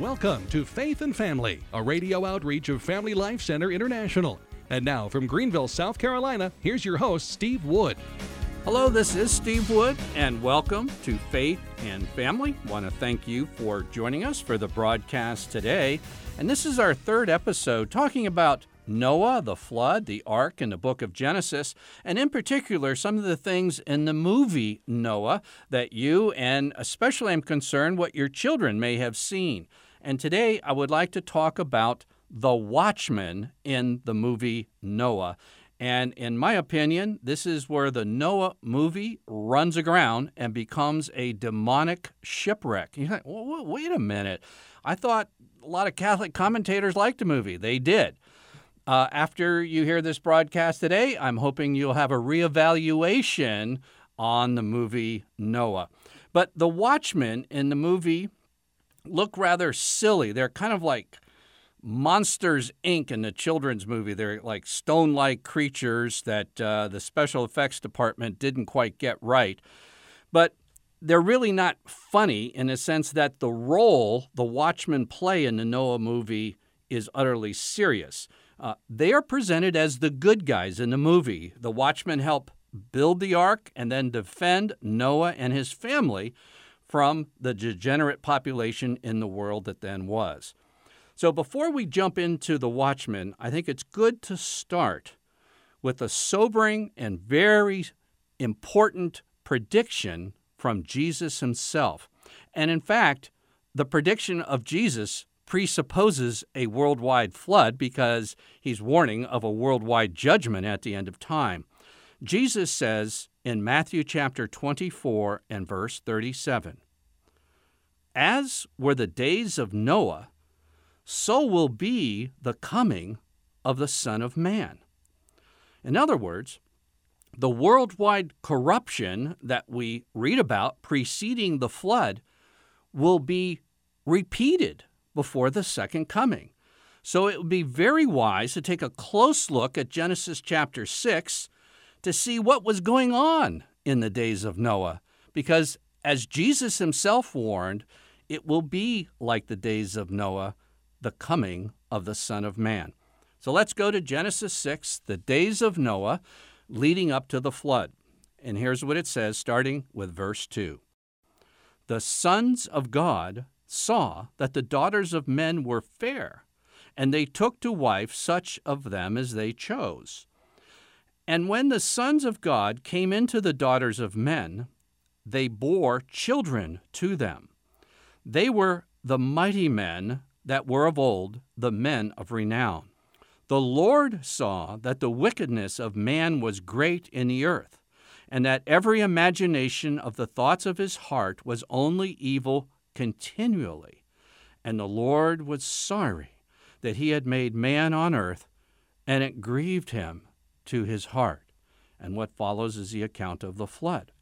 Welcome to Faith and Family, a radio outreach of Family Life Center International. And now from Greenville, South Carolina, here's your host, Steve Wood. Hello, this is Steve Wood, and welcome to Faith and Family. Want to thank you for joining us for the broadcast today. And this is our third episode talking about Noah, the flood, the ark, and the book of Genesis, and in particular, some of the things in the movie Noah that you and especially I'm concerned what your children may have seen. And today I would like to talk about the watchman in the movie Noah. And in my opinion, this is where the Noah movie runs aground and becomes a demonic shipwreck. You think, well, wait a minute. I thought a lot of Catholic commentators liked the movie. They did. Uh, after you hear this broadcast today, I'm hoping you'll have a reevaluation on the movie Noah. But the watchman in the movie look rather silly. They're kind of like Monsters Inc. in the children's movie. They're like stone like creatures that uh, the special effects department didn't quite get right. But they're really not funny in the sense that the role the Watchmen play in the Noah movie is utterly serious. Uh, they are presented as the good guys in the movie. The Watchmen help build the ark and then defend Noah and his family from the degenerate population in the world that then was. So, before we jump into the Watchmen, I think it's good to start with a sobering and very important prediction from Jesus himself. And in fact, the prediction of Jesus presupposes a worldwide flood because he's warning of a worldwide judgment at the end of time. Jesus says in Matthew chapter 24 and verse 37 As were the days of Noah, so will be the coming of the Son of Man. In other words, the worldwide corruption that we read about preceding the flood will be repeated before the second coming. So it would be very wise to take a close look at Genesis chapter 6 to see what was going on in the days of Noah, because as Jesus himself warned, it will be like the days of Noah, the coming of the Son of Man. So let's go to Genesis 6, the days of Noah leading up to the flood. And here's what it says, starting with verse 2 The sons of God saw that the daughters of men were fair, and they took to wife such of them as they chose. And when the sons of God came into the daughters of men, they bore children to them. They were the mighty men that were of old, the men of renown. The Lord saw that the wickedness of man was great in the earth, and that every imagination of the thoughts of his heart was only evil continually. And the Lord was sorry that he had made man on earth, and it grieved him to his heart. And what follows is the account of the flood.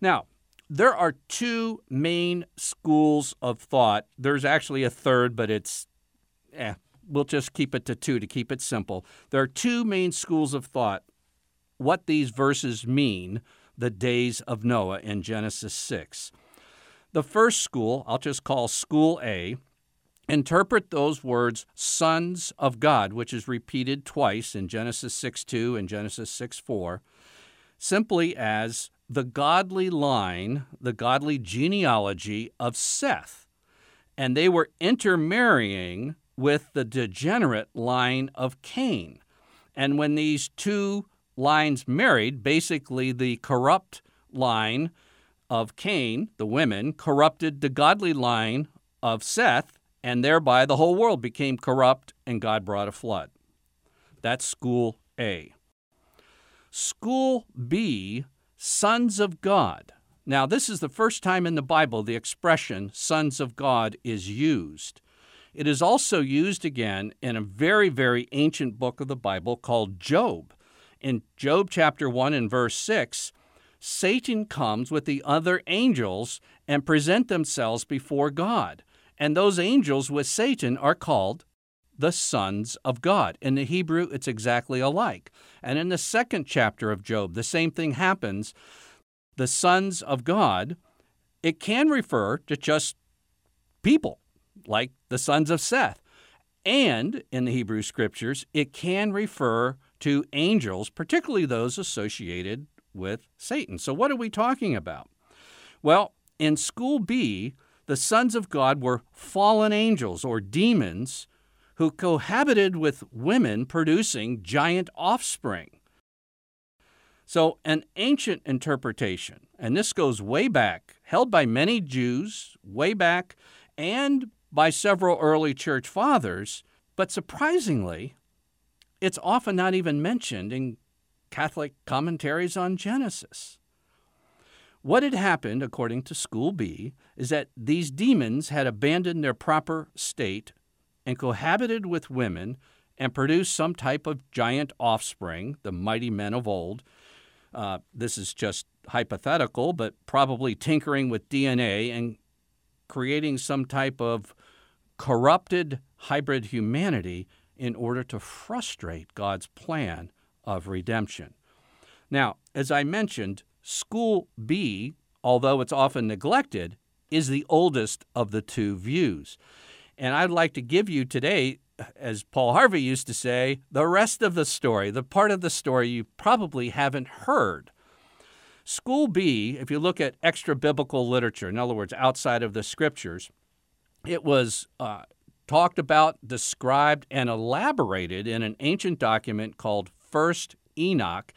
Now, there are two main schools of thought. There's actually a third, but it's, eh, we'll just keep it to two to keep it simple. There are two main schools of thought what these verses mean, the days of Noah in Genesis 6. The first school, I'll just call School A, interpret those words sons of God, which is repeated twice in Genesis 6 2 and Genesis 6 4, simply as the godly line, the godly genealogy of Seth. And they were intermarrying with the degenerate line of Cain. And when these two lines married, basically the corrupt line of Cain, the women, corrupted the godly line of Seth, and thereby the whole world became corrupt, and God brought a flood. That's school A. School B, sons of God. Now, this is the first time in the Bible the expression sons of God is used. It is also used again in a very, very ancient book of the Bible called Job. In Job chapter 1 and verse 6, Satan comes with the other angels and present themselves before God. And those angels with Satan are called the sons of God. In the Hebrew, it's exactly alike. And in the second chapter of Job, the same thing happens. The sons of God, it can refer to just people, like the sons of Seth. And in the Hebrew scriptures, it can refer to angels, particularly those associated with Satan. So, what are we talking about? Well, in School B, the sons of God were fallen angels or demons who cohabited with women producing giant offspring. So, an ancient interpretation, and this goes way back, held by many Jews way back, and by several early church fathers, but surprisingly, it's often not even mentioned in Catholic commentaries on Genesis. What had happened, according to School B, is that these demons had abandoned their proper state and cohabited with women and produced some type of giant offspring, the mighty men of old. Uh, this is just hypothetical, but probably tinkering with DNA and creating some type of corrupted hybrid humanity in order to frustrate God's plan of redemption. Now, as I mentioned, School B, although it's often neglected, is the oldest of the two views. And I'd like to give you today, as Paul Harvey used to say, the rest of the story, the part of the story you probably haven't heard. School B, if you look at extra biblical literature, in other words, outside of the scriptures, it was uh, talked about, described, and elaborated in an ancient document called First Enoch,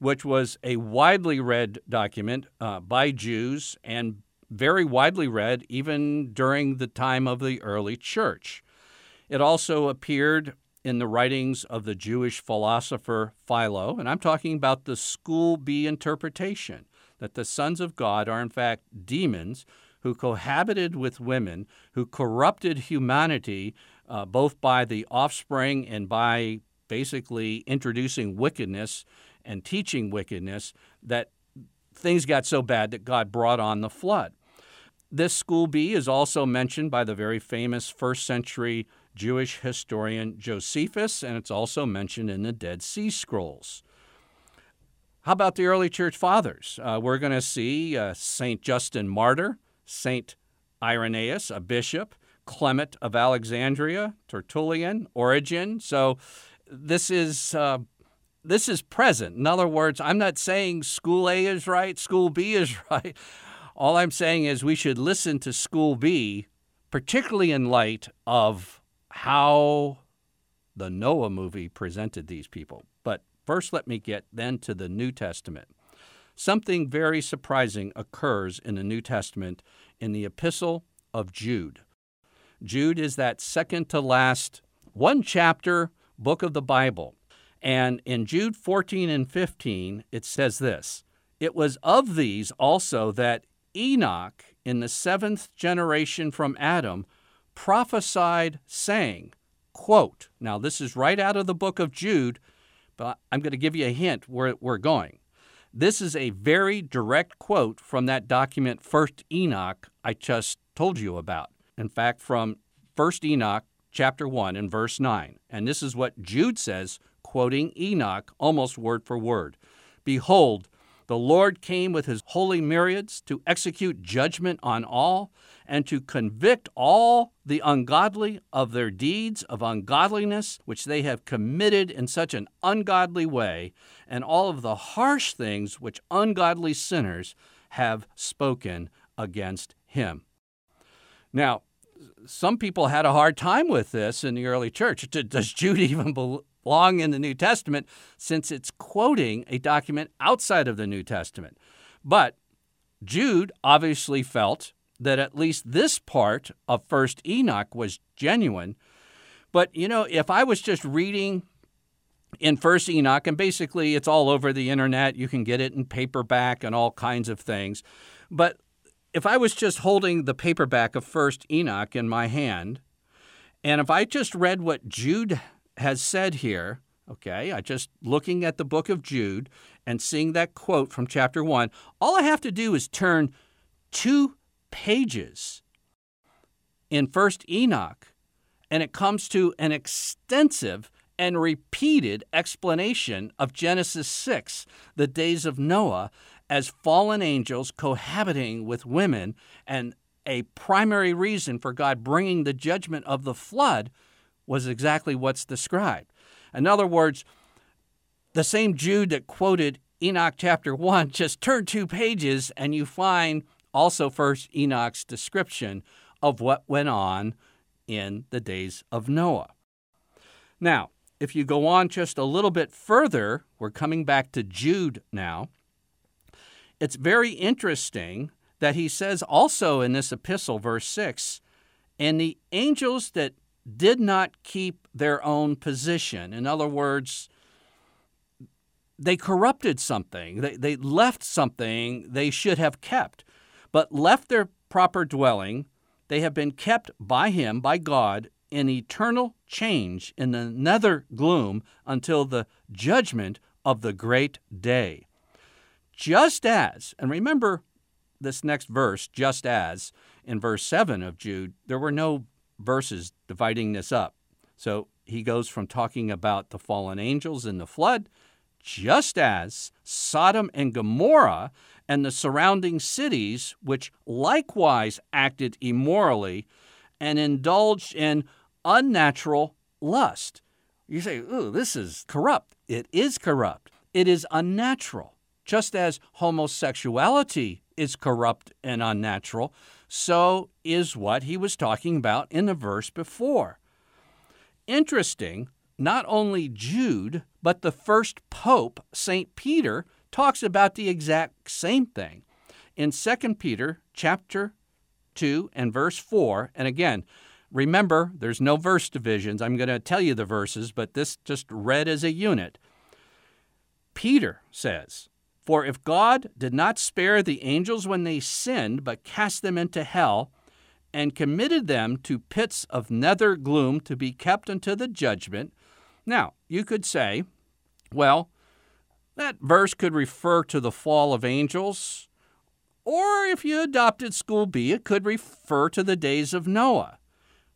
which was a widely read document uh, by Jews and very widely read even during the time of the early church. It also appeared in the writings of the Jewish philosopher Philo, and I'm talking about the School B interpretation that the sons of God are in fact demons who cohabited with women, who corrupted humanity uh, both by the offspring and by basically introducing wickedness and teaching wickedness, that things got so bad that God brought on the flood. This school B is also mentioned by the very famous first century Jewish historian Josephus, and it's also mentioned in the Dead Sea Scrolls. How about the early church fathers? Uh, we're going to see uh, St. Justin Martyr, St. Irenaeus, a bishop, Clement of Alexandria, Tertullian, Origen. So this is uh, this is present. In other words, I'm not saying school A is right, school B is right. All I'm saying is we should listen to school B, particularly in light of how the Noah movie presented these people. But first, let me get then to the New Testament. Something very surprising occurs in the New Testament in the Epistle of Jude. Jude is that second to last one chapter book of the Bible. And in Jude 14 and 15, it says this It was of these also that Enoch, in the seventh generation from Adam, prophesied, saying, quote, Now, this is right out of the book of Jude, but I'm going to give you a hint where we're going. This is a very direct quote from that document, First Enoch, I just told you about. In fact, from First Enoch, chapter 1, and verse 9. And this is what Jude says quoting Enoch almost word for word Behold, the Lord came with his holy myriads to execute judgment on all and to convict all the ungodly of their deeds of ungodliness which they have committed in such an ungodly way, and all of the harsh things which ungodly sinners have spoken against him. Now, some people had a hard time with this in the early church. Does Jude even belong in the New Testament since it's quoting a document outside of the New Testament. But Jude obviously felt that at least this part of First Enoch was genuine. But you know, if I was just reading in First Enoch, and basically it's all over the internet, you can get it in paperback and all kinds of things. But if I was just holding the paperback of First Enoch in my hand, and if I just read what Jude has said here, okay, I just looking at the book of Jude and seeing that quote from chapter 1, all I have to do is turn two pages in First Enoch, and it comes to an extensive and repeated explanation of Genesis 6, the days of Noah, as fallen angels cohabiting with women and a primary reason for God bringing the judgment of the flood was exactly what's described. In other words, the same Jude that quoted Enoch chapter 1, just turn two pages and you find also first Enoch's description of what went on in the days of Noah. Now, if you go on just a little bit further, we're coming back to Jude now. It's very interesting that he says also in this epistle, verse 6, and the angels that did not keep their own position. In other words, they corrupted something, they, they left something they should have kept, but left their proper dwelling. They have been kept by him, by God, in eternal change in the nether gloom until the judgment of the great day. Just as, and remember this next verse, just as in verse 7 of Jude, there were no verses dividing this up. So he goes from talking about the fallen angels in the flood, just as Sodom and Gomorrah and the surrounding cities, which likewise acted immorally and indulged in unnatural lust. You say, ooh, this is corrupt. It is corrupt. It is unnatural. Just as homosexuality is corrupt and unnatural, so is what he was talking about in the verse before. Interesting, not only Jude, but the first pope, St. Peter, talks about the exact same thing. In 2 Peter chapter 2 and verse 4, and again, remember there's no verse divisions. I'm going to tell you the verses, but this just read as a unit. Peter says, For if God did not spare the angels when they sinned, but cast them into hell, and committed them to pits of nether gloom to be kept unto the judgment. Now, you could say, well, that verse could refer to the fall of angels, or if you adopted School B, it could refer to the days of Noah.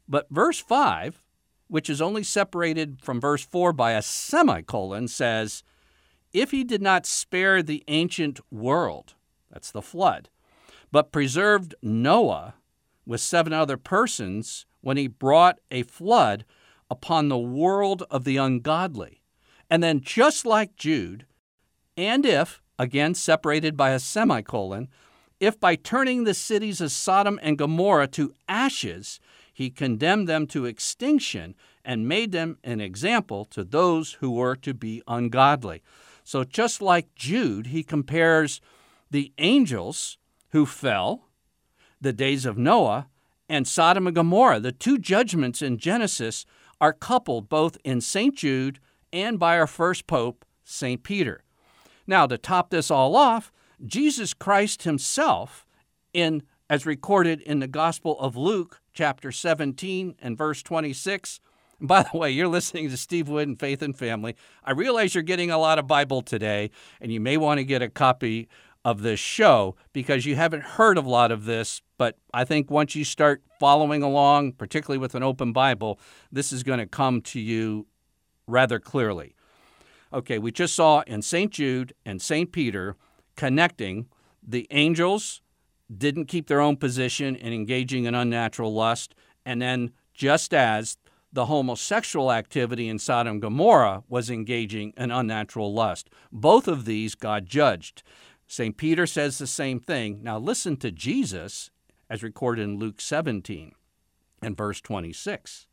But verse 5, which is only separated from verse 4 by a semicolon, says, If he did not spare the ancient world, that's the flood, but preserved Noah with seven other persons when he brought a flood upon the world of the ungodly. And then, just like Jude, and if, again separated by a semicolon, if by turning the cities of Sodom and Gomorrah to ashes, he condemned them to extinction and made them an example to those who were to be ungodly. So, just like Jude, he compares the angels who fell, the days of Noah, and Sodom and Gomorrah. The two judgments in Genesis are coupled both in St. Jude and by our first pope, St. Peter. Now, to top this all off, Jesus Christ himself, in as recorded in the Gospel of Luke, chapter 17 and verse 26. by the way, you're listening to Steve Wood and Faith and Family. I realize you're getting a lot of Bible today, and you may want to get a copy of this show because you haven't heard a lot of this. But I think once you start following along, particularly with an open Bible, this is going to come to you rather clearly. Okay, we just saw in St. Jude and St. Peter connecting the angels didn't keep their own position in engaging in unnatural lust, and then just as the homosexual activity in Sodom and Gomorrah was engaging in unnatural lust. Both of these God judged. St. Peter says the same thing. Now listen to Jesus as recorded in Luke 17 and verse 26.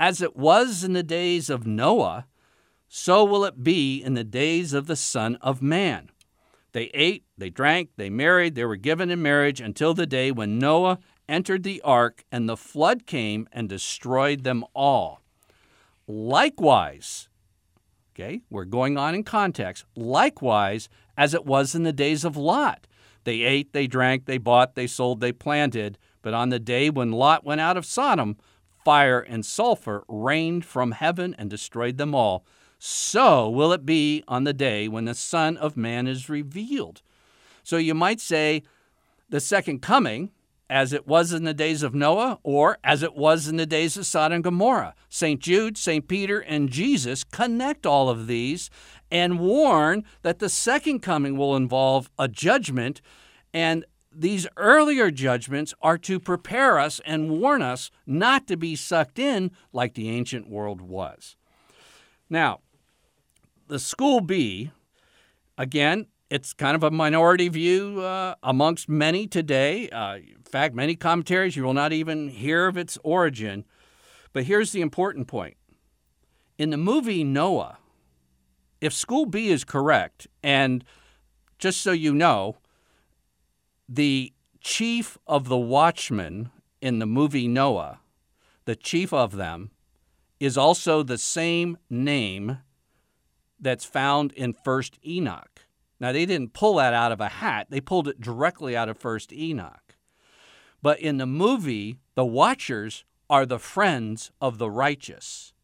As it was in the days of Noah, so will it be in the days of the Son of Man. They ate, they drank, they married, they were given in marriage until the day when Noah entered the ark and the flood came and destroyed them all. Likewise, okay, we're going on in context, likewise, as it was in the days of Lot. They ate, they drank, they bought, they sold, they planted, but on the day when Lot went out of Sodom, fire and sulfur rained from heaven and destroyed them all so will it be on the day when the Son of Man is revealed. So you might say the second coming, as it was in the days of Noah, or as it was in the days of Sodom and Gomorrah. St. Jude, St. Peter, and Jesus connect all of these and warn that the second coming will involve a judgment. And these earlier judgments are to prepare us and warn us not to be sucked in like the ancient world was. Now, the school B, again, it's kind of a minority view uh, amongst many today. Uh, in fact, many commentaries, you will not even hear of its origin. But here's the important point. In the movie Noah, if School B is correct, and just so you know, the chief of the watchmen in the movie Noah, the chief of them, is also the same name that's found in First Enoch. Now, they didn't pull that out of a hat, they pulled it directly out of First Enoch. But in the movie, the Watchers are the friends of the righteous.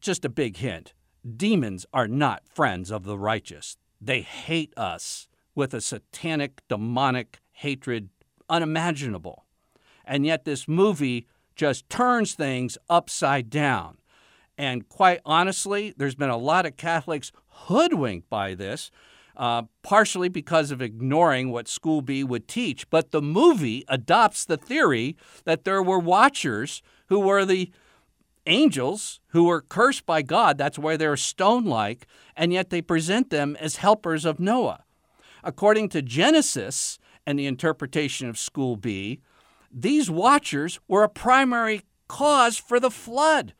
Just a big hint demons are not friends of the righteous. They hate us with a satanic, demonic hatred unimaginable. And yet, this movie just turns things upside down. And quite honestly, there's been a lot of Catholics hoodwinked by this, uh, partially because of ignoring what School B would teach. But the movie adopts the theory that there were watchers who were the angels who were cursed by God. That's why they're stone like, and yet they present them as helpers of Noah. According to Genesis and the interpretation of School B, these watchers were a primary cause for the flood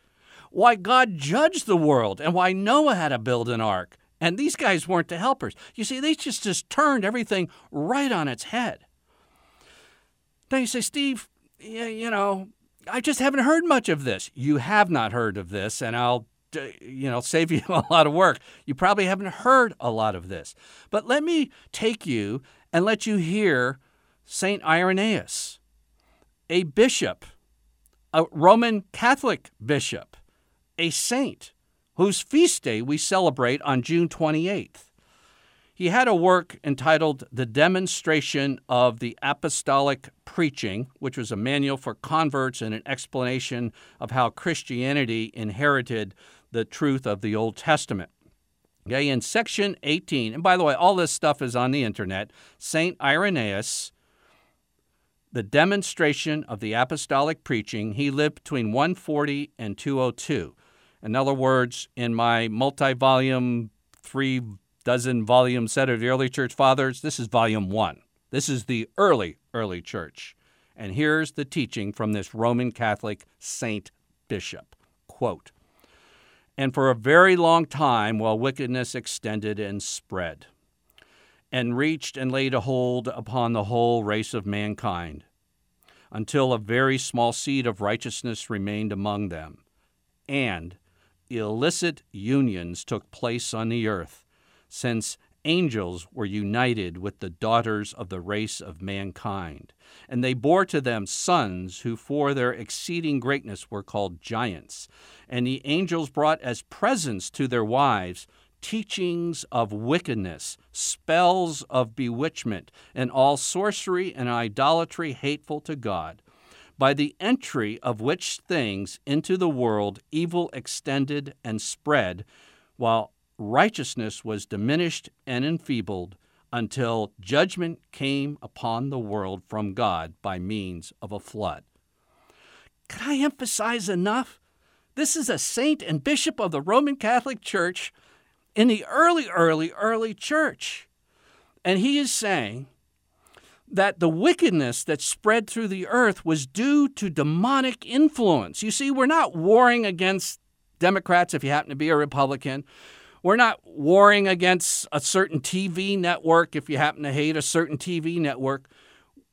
why God judged the world and why Noah had to build an ark. And these guys weren't the helpers. You see, they just, just turned everything right on its head. Then you say, Steve, you know, I just haven't heard much of this. You have not heard of this, and I'll uh, you know save you a lot of work. You probably haven't heard a lot of this. But let me take you and let you hear Saint Irenaeus, a bishop, a Roman Catholic bishop a saint whose feast day we celebrate on June 28th. He had a work entitled The Demonstration of the Apostolic Preaching, which was a manual for converts and an explanation of how Christianity inherited the truth of the Old Testament. Okay, in section 18, and by the way, all this stuff is on the internet, St. Irenaeus, the demonstration of the apostolic preaching, he lived between 140 and 202. In other words, in my multi volume, three dozen volume set of the early church fathers, this is volume one. This is the early, early church. And here's the teaching from this Roman Catholic saint bishop. Quote, and for a very long time, while wickedness extended and spread, and reached and laid a hold upon the whole race of mankind, until a very small seed of righteousness remained among them, and illicit unions took place on the earth, since angels were united with the daughters of the race of mankind. And they bore to them sons who for their exceeding greatness were called giants. And the angels brought as presents to their wives teachings of wickedness, spells of bewitchment, and all sorcery and idolatry hateful to God by the entry of which things into the world evil extended and spread, while righteousness was diminished and enfeebled, until judgment came upon the world from God by means of a flood. Can I emphasize enough? This is a saint and bishop of the Roman Catholic Church in the early, early, early church. And he is saying that the wickedness that spread through the earth was due to demonic influence. You see, we're not warring against Democrats if you happen to be a Republican. We're not warring against a certain TV network if you happen to hate a certain TV network.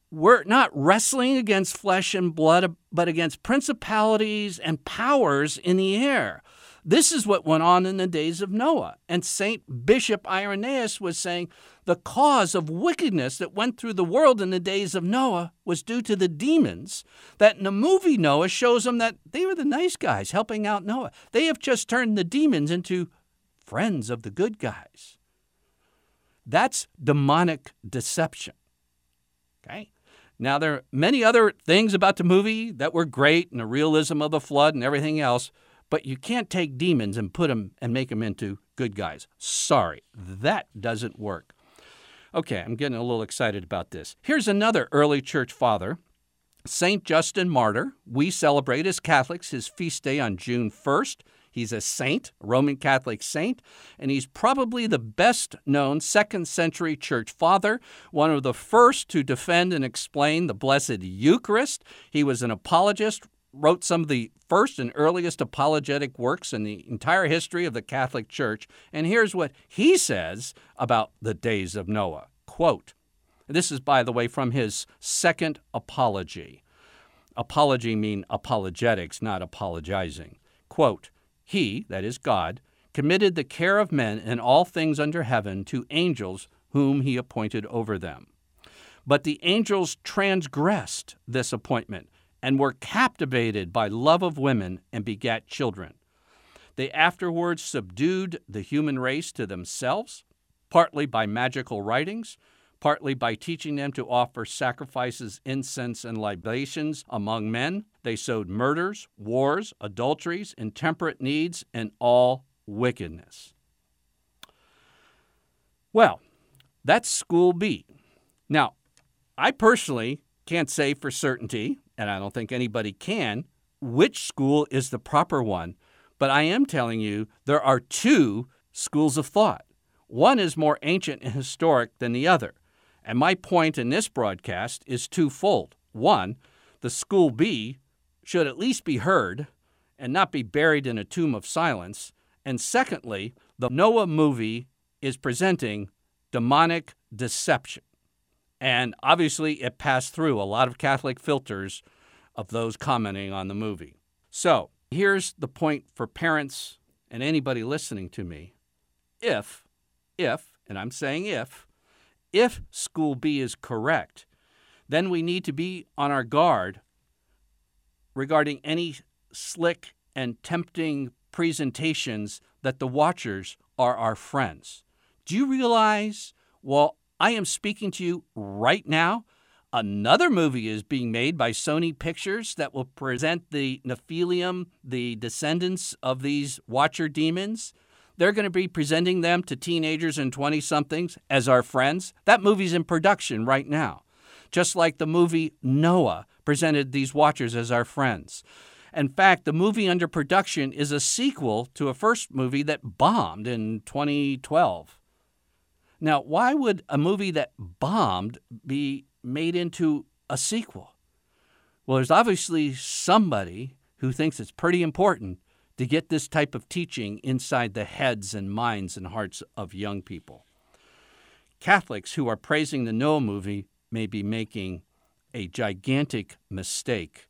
We're not wrestling against flesh and blood, but against principalities and powers in the air. This is what went on in the days of Noah. And St. Bishop Irenaeus was saying the cause of wickedness that went through the world in the days of Noah was due to the demons. That in the movie Noah shows them that they were the nice guys helping out Noah. They have just turned the demons into friends of the good guys. That's demonic deception. Okay? Now, there are many other things about the movie that were great and the realism of the flood and everything else, but you can't take demons and put them and make them into good guys. Sorry, that doesn't work. Okay, I'm getting a little excited about this. Here's another early church father, St. Justin Martyr. We celebrate as Catholics his feast day on June 1st. He's a saint, a Roman Catholic saint, and he's probably the best known second century church father, one of the first to defend and explain the Blessed Eucharist. He was an apologist, wrote some of the first and earliest apologetic works in the entire history of the Catholic Church. And here's what he says about the days of Noah. Quote, this is, by the way, from his second apology. Apology mean apologetics, not apologizing. Quote, he, that is God, committed the care of men and all things under heaven to angels whom he appointed over them. But the angels transgressed this appointment and were captivated by love of women and begat children. They afterwards subdued the human race to themselves, partly by magical writings, partly by teaching them to offer sacrifices, incense, and libations among men. They sowed murders, wars, adulteries, intemperate needs, and all wickedness. Well, that's school B. Now, I personally can't say for certainty, and I don't think anybody can, which school is the proper one, but I am telling you there are two schools of thought. One is more ancient and historic than the other. And my point in this broadcast is twofold. One, the school B should at least be heard and not be buried in a tomb of silence. And secondly, the Noah movie is presenting demonic deception. And obviously, it passed through a lot of Catholic filters of those commenting on the movie. So, here's the point for parents and anybody listening to me. If, if, and I'm saying if, if School B is correct, then we need to be on our guard regarding any slick and tempting presentations that the watchers are our friends. Do you realize while I am speaking to you right now, another movie is being made by Sony Pictures that will present the Nephilim, the descendants of these watcher demons? They're going to be presenting them to teenagers and 20 somethings as our friends. That movie's in production right now. Just like the movie Noah presented these watchers as our friends. In fact, the movie under production is a sequel to a first movie that bombed in 2012. Now, why would a movie that bombed be made into a sequel? Well, there's obviously somebody who thinks it's pretty important to get this type of teaching inside the heads and minds and hearts of young people. Catholics who are praising the Noah movie may be making a gigantic mistake.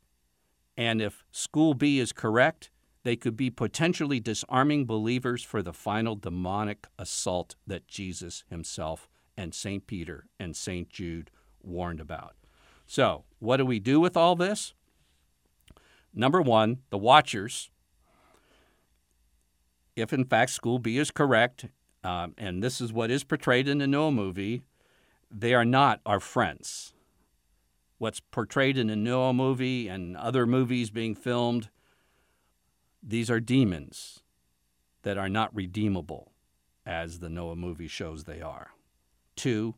And if School B is correct, they could be potentially disarming believers for the final demonic assault that Jesus himself and St. Peter and St. Jude warned about. So, what do we do with all this? Number one, the watchers if in fact School B is correct, um, and this is what is portrayed in the Noah movie, they are not our friends. What's portrayed in the Noah movie and other movies being filmed, these are demons that are not redeemable, as the Noah movie shows they are. Two,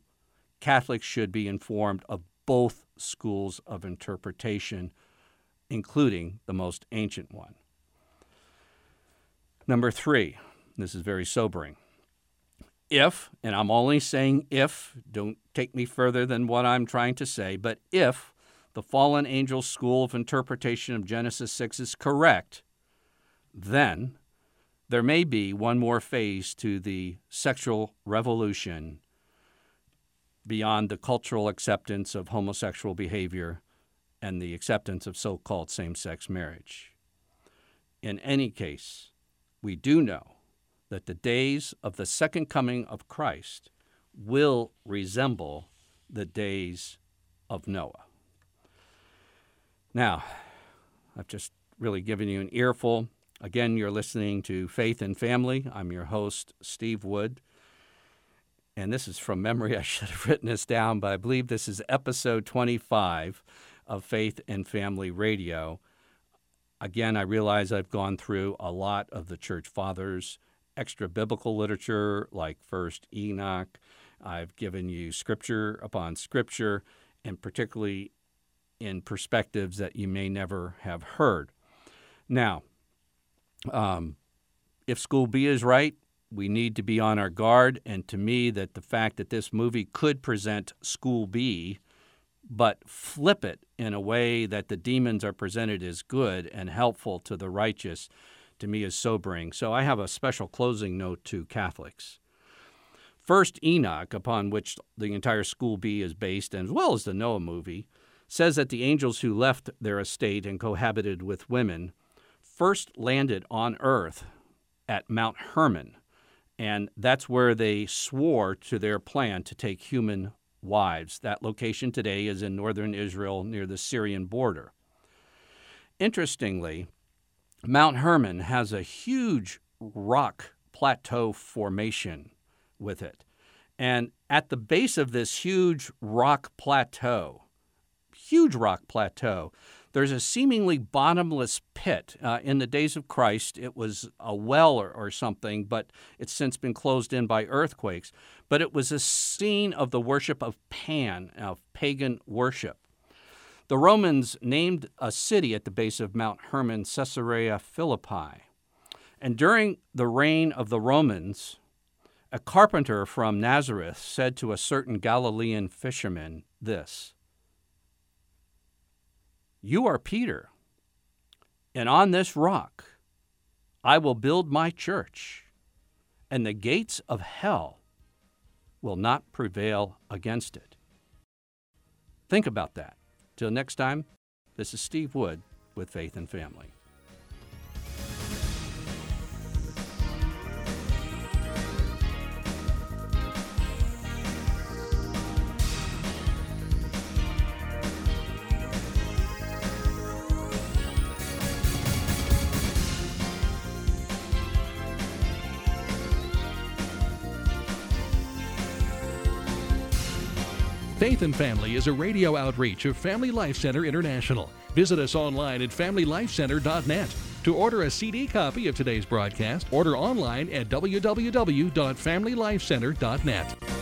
Catholics should be informed of both schools of interpretation, including the most ancient one. Number three, this is very sobering. If, and I'm only saying if, don't take me further than what I'm trying to say, but if the fallen angel school of interpretation of Genesis 6 is correct, then there may be one more phase to the sexual revolution beyond the cultural acceptance of homosexual behavior and the acceptance of so called same sex marriage. In any case, we do know that the days of the second coming of Christ will resemble the days of Noah. Now, I've just really given you an earful. Again, you're listening to Faith and Family. I'm your host, Steve Wood. And this is from memory. I should have written this down, but I believe this is episode 25 of Faith and Family Radio. Again, I realize I've gone through a lot of the church fathers, extra biblical literature like First Enoch, I've given you scripture upon scripture, and particularly in perspectives that you may never have heard. Now, um, if School B is right, we need to be on our guard. And to me, that the fact that this movie could present School B, but flip it in a way that the demons are presented as good and helpful to the righteous, to me is sobering. So I have a special closing note to Catholics. First, Enoch, upon which the entire School B is based, as well as the Noah movie, says that the angels who left their estate and cohabited with women first landed on earth at Mount Hermon, and that's where they swore to their plan to take human wives. That location today is in northern Israel near the Syrian border. Interestingly, Mount Hermon has a huge rock plateau formation with it. And at the base of this huge rock plateau, huge rock plateau, there's a seemingly bottomless pit. Uh, in the days of Christ, it was a well or, or, something, but it's since been closed in by earthquakes. But it was a scene of the worship of Pan, of pagan worship. The Romans named a city at the base of Mount Hermon Caesarea Philippi. And during the reign of the Romans, a carpenter from Nazareth said to a certain Galilean fisherman this You are Peter, and on this rock I will build my church, and the gates of hell will not prevail against it. Think about that. Till next time, this is Steve Wood with Faith and Family. And Family is a radio outreach of Family Life Center International. Visit us online at familylifecenter.net. To order a CD copy of today's broadcast, order online at www.familylifecenter.net.